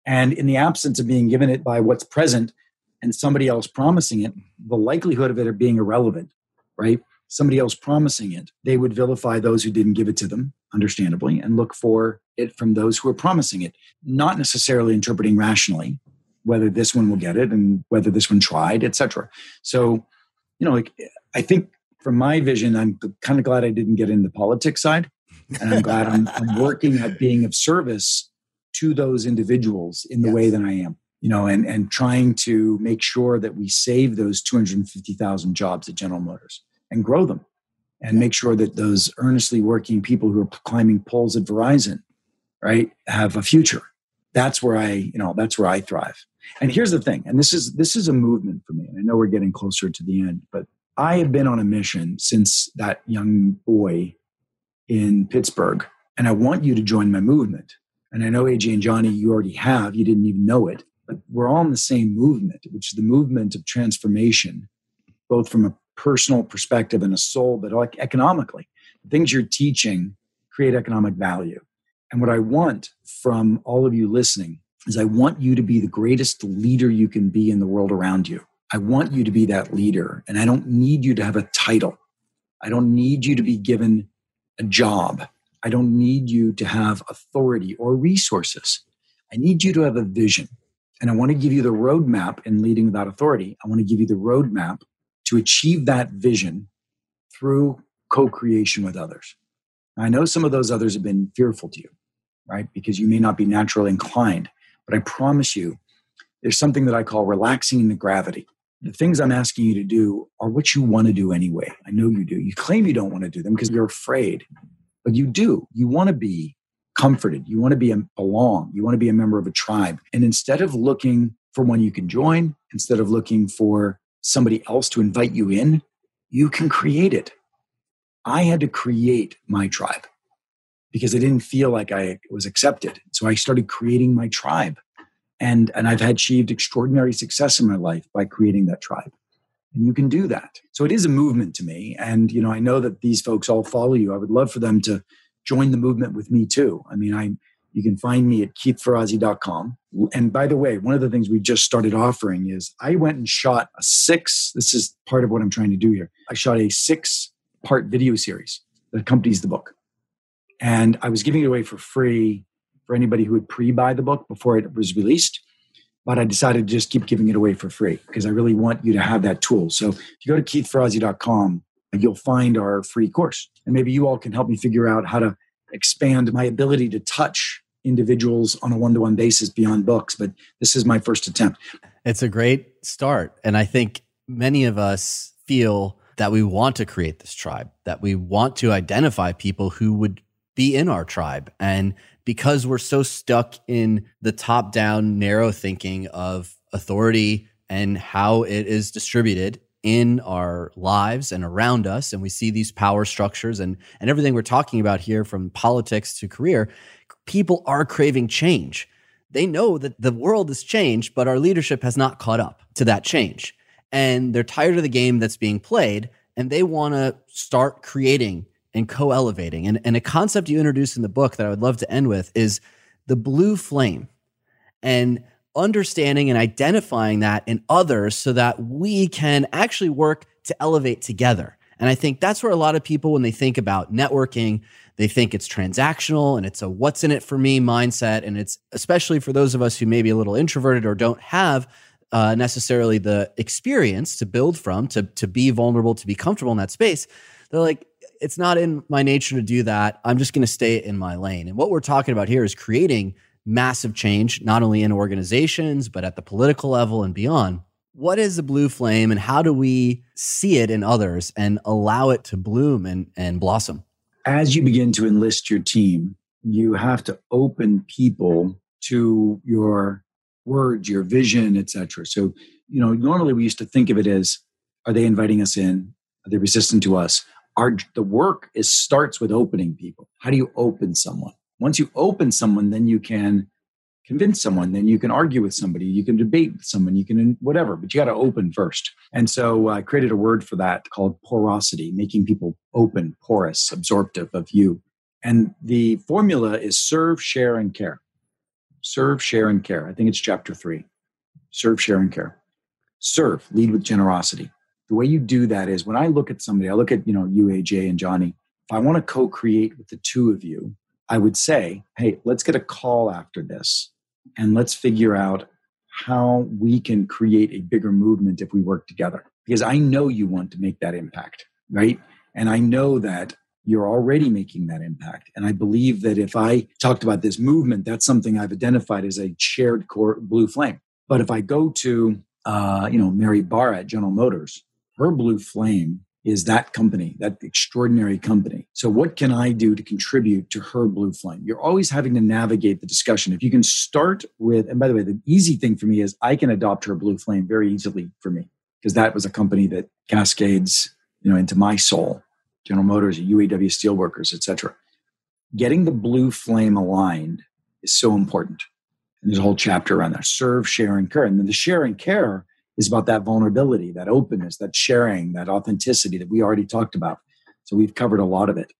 S1: And in the absence of being given it by what's present and somebody else promising it, the likelihood of it being irrelevant, right? Somebody else promising it, they would vilify those who didn't give it to them, understandably, and look for it from those who are promising it, not necessarily interpreting rationally whether this one will get it and whether this one tried, etc. So, you know, like I think from my vision, I'm kind of glad I didn't get into the politics side. And I'm glad I'm, I'm working at being of service to those individuals in the yes. way that I am, you know, and, and trying to make sure that we save those 250,000 jobs at General Motors and grow them and make sure that those earnestly working people who are climbing poles at Verizon, right, have a future. that's where I, you know, that's where I thrive. And here's the thing, and this is this is a movement for me. And I know we're getting closer to the end, but I have been on a mission since that young boy in Pittsburgh, and I want you to join my movement. And I know AJ and Johnny, you already have, you didn't even know it, but we're all in the same movement, which is the movement of transformation, both from a personal perspective and a soul, but like economically. The things you're teaching create economic value. And what I want from all of you listening is I want you to be the greatest leader you can be in the world around you. I want you to be that leader. And I don't need you to have a title. I don't need you to be given a job. I don't need you to have authority or resources. I need you to have a vision. And I want to give you the roadmap in leading without authority. I want to give you the roadmap to achieve that vision through co creation with others. I know some of those others have been fearful to you, right? Because you may not be naturally inclined. But I promise you, there's something that I call relaxing the gravity. The things I'm asking you to do are what you want to do anyway. I know you do. You claim you don't want to do them because you're afraid, but you do. You want to be comforted. You want to be belong. You want to be a member of a tribe. And instead of looking for one you can join, instead of looking for somebody else to invite you in, you can create it. I had to create my tribe because I didn't feel like I was accepted. So I started creating my tribe. And, and I've achieved extraordinary success in my life by creating that tribe. And you can do that. So it is a movement to me. And, you know, I know that these folks all follow you. I would love for them to join the movement with me too. I mean, I, you can find me at keithferrazzi.com. And by the way, one of the things we just started offering is I went and shot a six, this is part of what I'm trying to do here. I shot a six part video series that accompanies the book. And I was giving it away for free for anybody who would pre buy the book before it was released. But I decided to just keep giving it away for free because I really want you to have that tool. So if you go to keithferrazzi.com, you'll find our free course. And maybe you all can help me figure out how to expand my ability to touch individuals on a one to one basis beyond books. But this is my first attempt.
S2: It's a great start. And I think many of us feel that we want to create this tribe, that we want to identify people who would be in our tribe. And because we're so stuck in the top down, narrow thinking of authority and how it is distributed in our lives and around us and we see these power structures and and everything we're talking about here from politics to career people are craving change. They know that the world has changed but our leadership has not caught up to that change. And they're tired of the game that's being played and they want to start creating and co-elevating. And, and a concept you introduce in the book that I would love to end with is the blue flame. And understanding and identifying that in others so that we can actually work to elevate together. And I think that's where a lot of people, when they think about networking, they think it's transactional and it's a what's in it for me mindset. And it's especially for those of us who may be a little introverted or don't have uh, necessarily the experience to build from, to, to be vulnerable, to be comfortable in that space. They're like, it's not in my nature to do that. I'm just going to stay in my lane. And what we're talking about here is creating massive change, not only in organizations, but at the political level and beyond. What is the blue flame and how do we see it in others and allow it to bloom and, and blossom?
S1: As you begin to enlist your team, you have to open people to your words, your vision, etc. So, you know, normally we used to think of it as are they inviting us in? Are they resistant to us? our the work is starts with opening people how do you open someone once you open someone then you can convince someone then you can argue with somebody you can debate with someone you can whatever but you got to open first. And so uh, i created a word for that called porosity making people open porous absorptive of you. And the formula is serve share and care. Serve share and care. I think it's chapter 3 serve share and care. Serve lead with generosity. The way you do that is when I look at somebody, I look at, you know, you, AJ, and Johnny. If I want to co create with the two of you, I would say, hey, let's get a call after this and let's figure out how we can create a bigger movement if we work together. Because I know you want to make that impact, right? And I know that you're already making that impact. And I believe that if I talked about this movement, that's something I've identified as a shared core blue flame. But if I go to, uh, you know, Mary Barra at General Motors, her blue flame is that company, that extraordinary company. So, what can I do to contribute to her blue flame? You're always having to navigate the discussion. If you can start with, and by the way, the easy thing for me is I can adopt her blue flame very easily for me because that was a company that cascades, you know, into my soul. General Motors, UAW Steelworkers, etc. Getting the blue flame aligned is so important. And there's a whole chapter around that. Serve, share, and care. And then the share and care is about that vulnerability, that openness, that sharing, that authenticity that we already talked about. So we've covered a lot of it.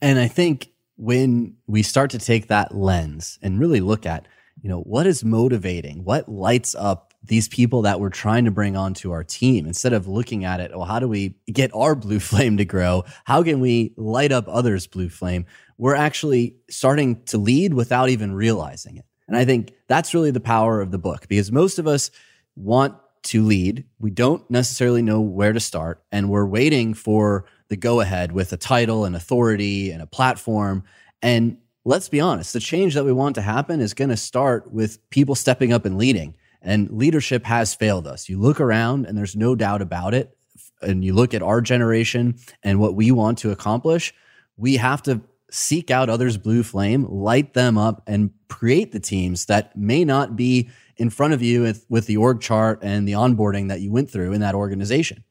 S2: And I think when we start to take that lens and really look at, you know, what is motivating, what lights up these people that we're trying to bring onto our team, instead of looking at it, well, how do we get our blue flame to grow? How can we light up others' blue flame? We're actually starting to lead without even realizing it. And I think that's really the power of the book because most of us want to lead. We don't necessarily know where to start, and we're waiting for the go ahead with a title and authority and a platform. And let's be honest, the change that we want to happen is going to start with people stepping up and leading. And leadership has failed us. You look around, and there's no doubt about it. And you look at our generation and what we want to accomplish, we have to seek out others' blue flame, light them up, and create the teams that may not be in front of you with, with the org chart and the onboarding that you went through in that organization.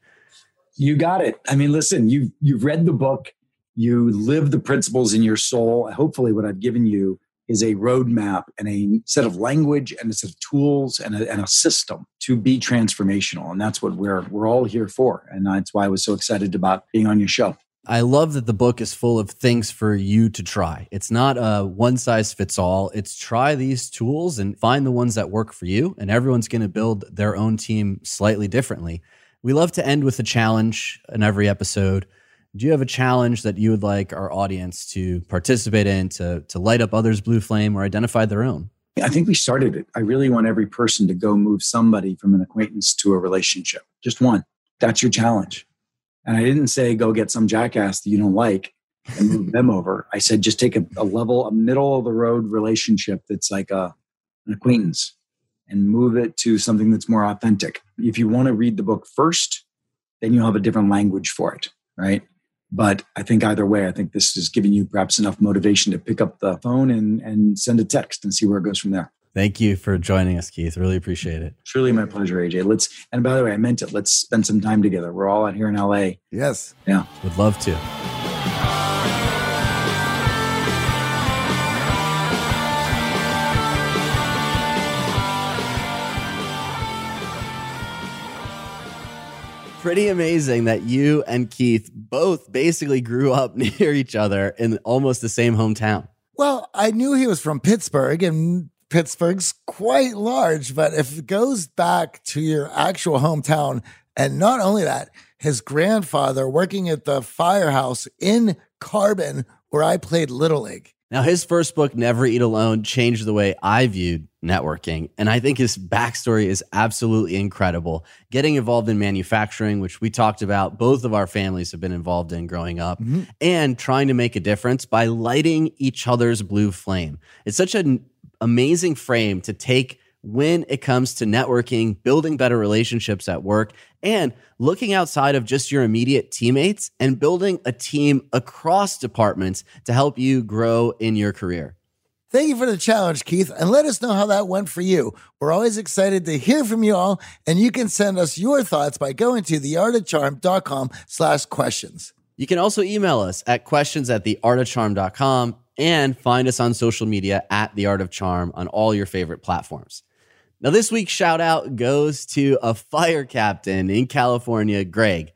S1: You got it. I mean, listen, you've you've read the book, you live the principles in your soul. Hopefully, what I've given you is a roadmap and a set of language and a set of tools and a, and a system to be transformational. And that's what we're we're all here for. And that's why I was so excited about being on your show.
S2: I love that the book is full of things for you to try. It's not a one size fits all. It's try these tools and find the ones that work for you. And everyone's going to build their own team slightly differently. We love to end with a challenge in every episode. Do you have a challenge that you would like our audience to participate in to, to light up others' blue flame or identify their own?
S1: I think we started it. I really want every person to go move somebody from an acquaintance to a relationship. Just one. That's your challenge. And I didn't say go get some jackass that you don't like and move them over. I said just take a, a, level, a middle of the road relationship that's like a, an acquaintance and move it to something that's more authentic. If you want to read the book first, then you'll have a different language for it, right? But I think either way, I think this is giving you perhaps enough motivation to pick up the phone and, and send a text and see where it goes from there.
S2: Thank you for joining us, Keith. Really appreciate it.
S1: Truly my pleasure, AJ. Let's and by the way, I meant it. Let's spend some time together. We're all out here in LA.
S3: Yes.
S1: Yeah.
S2: Would love to. Pretty amazing that you and Keith both basically grew up near each other in almost the same hometown.
S3: Well, I knew he was from Pittsburgh, and Pittsburgh's quite large, but if it goes back to your actual hometown, and not only that, his grandfather working at the firehouse in Carbon, where I played Little League.
S2: Now, his first book, Never Eat Alone, changed the way I viewed networking. And I think his backstory is absolutely incredible. Getting involved in manufacturing, which we talked about, both of our families have been involved in growing up, mm-hmm. and trying to make a difference by lighting each other's blue flame. It's such an amazing frame to take when it comes to networking, building better relationships at work, and looking outside of just your immediate teammates and building a team across departments to help you grow in your career.
S3: Thank you for the challenge, Keith, and let us know how that went for you. We're always excited to hear from you all, and you can send us your thoughts by going to theartofcharm.com slash questions.
S2: You can also email us at questions at theartofcharm.com and find us on social media at The Art of Charm on all your favorite platforms. Now, this week's shout out goes to a fire captain in California, Greg.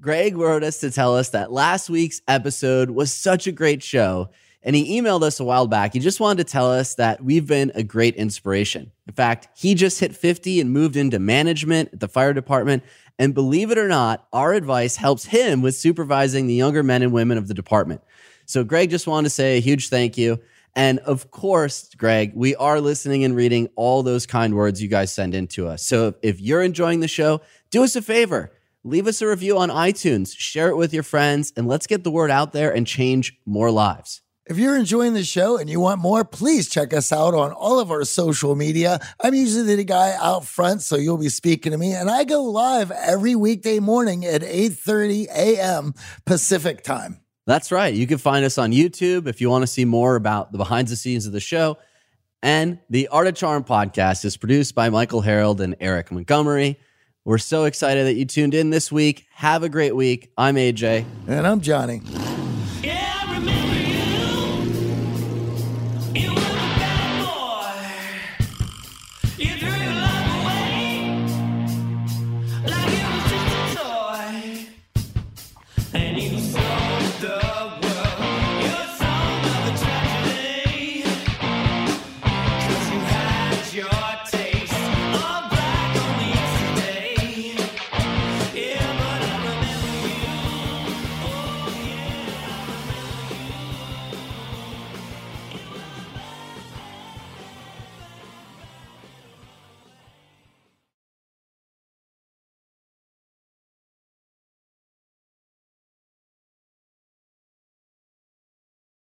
S2: Greg wrote us to tell us that last week's episode was such a great show. And he emailed us a while back. He just wanted to tell us that we've been a great inspiration. In fact, he just hit 50 and moved into management at the fire department. And believe it or not, our advice helps him with supervising the younger men and women of the department. So, Greg, just wanted to say a huge thank you. And of course, Greg, we are listening and reading all those kind words you guys send in to us. So if you're enjoying the show, do us a favor. Leave us a review on iTunes, share it with your friends, and let's get the word out there and change more lives.
S3: If you're enjoying the show and you want more, please check us out on all of our social media. I'm usually the guy out front, so you'll be speaking to me. And I go live every weekday morning at 8:30 a.m. Pacific time.
S2: That's right. You can find us on YouTube if you want to see more about the behind the scenes of the show. And the Art of Charm podcast is produced by Michael Harold and Eric Montgomery. We're so excited that you tuned in this week. Have a great week. I'm AJ.
S3: And I'm Johnny.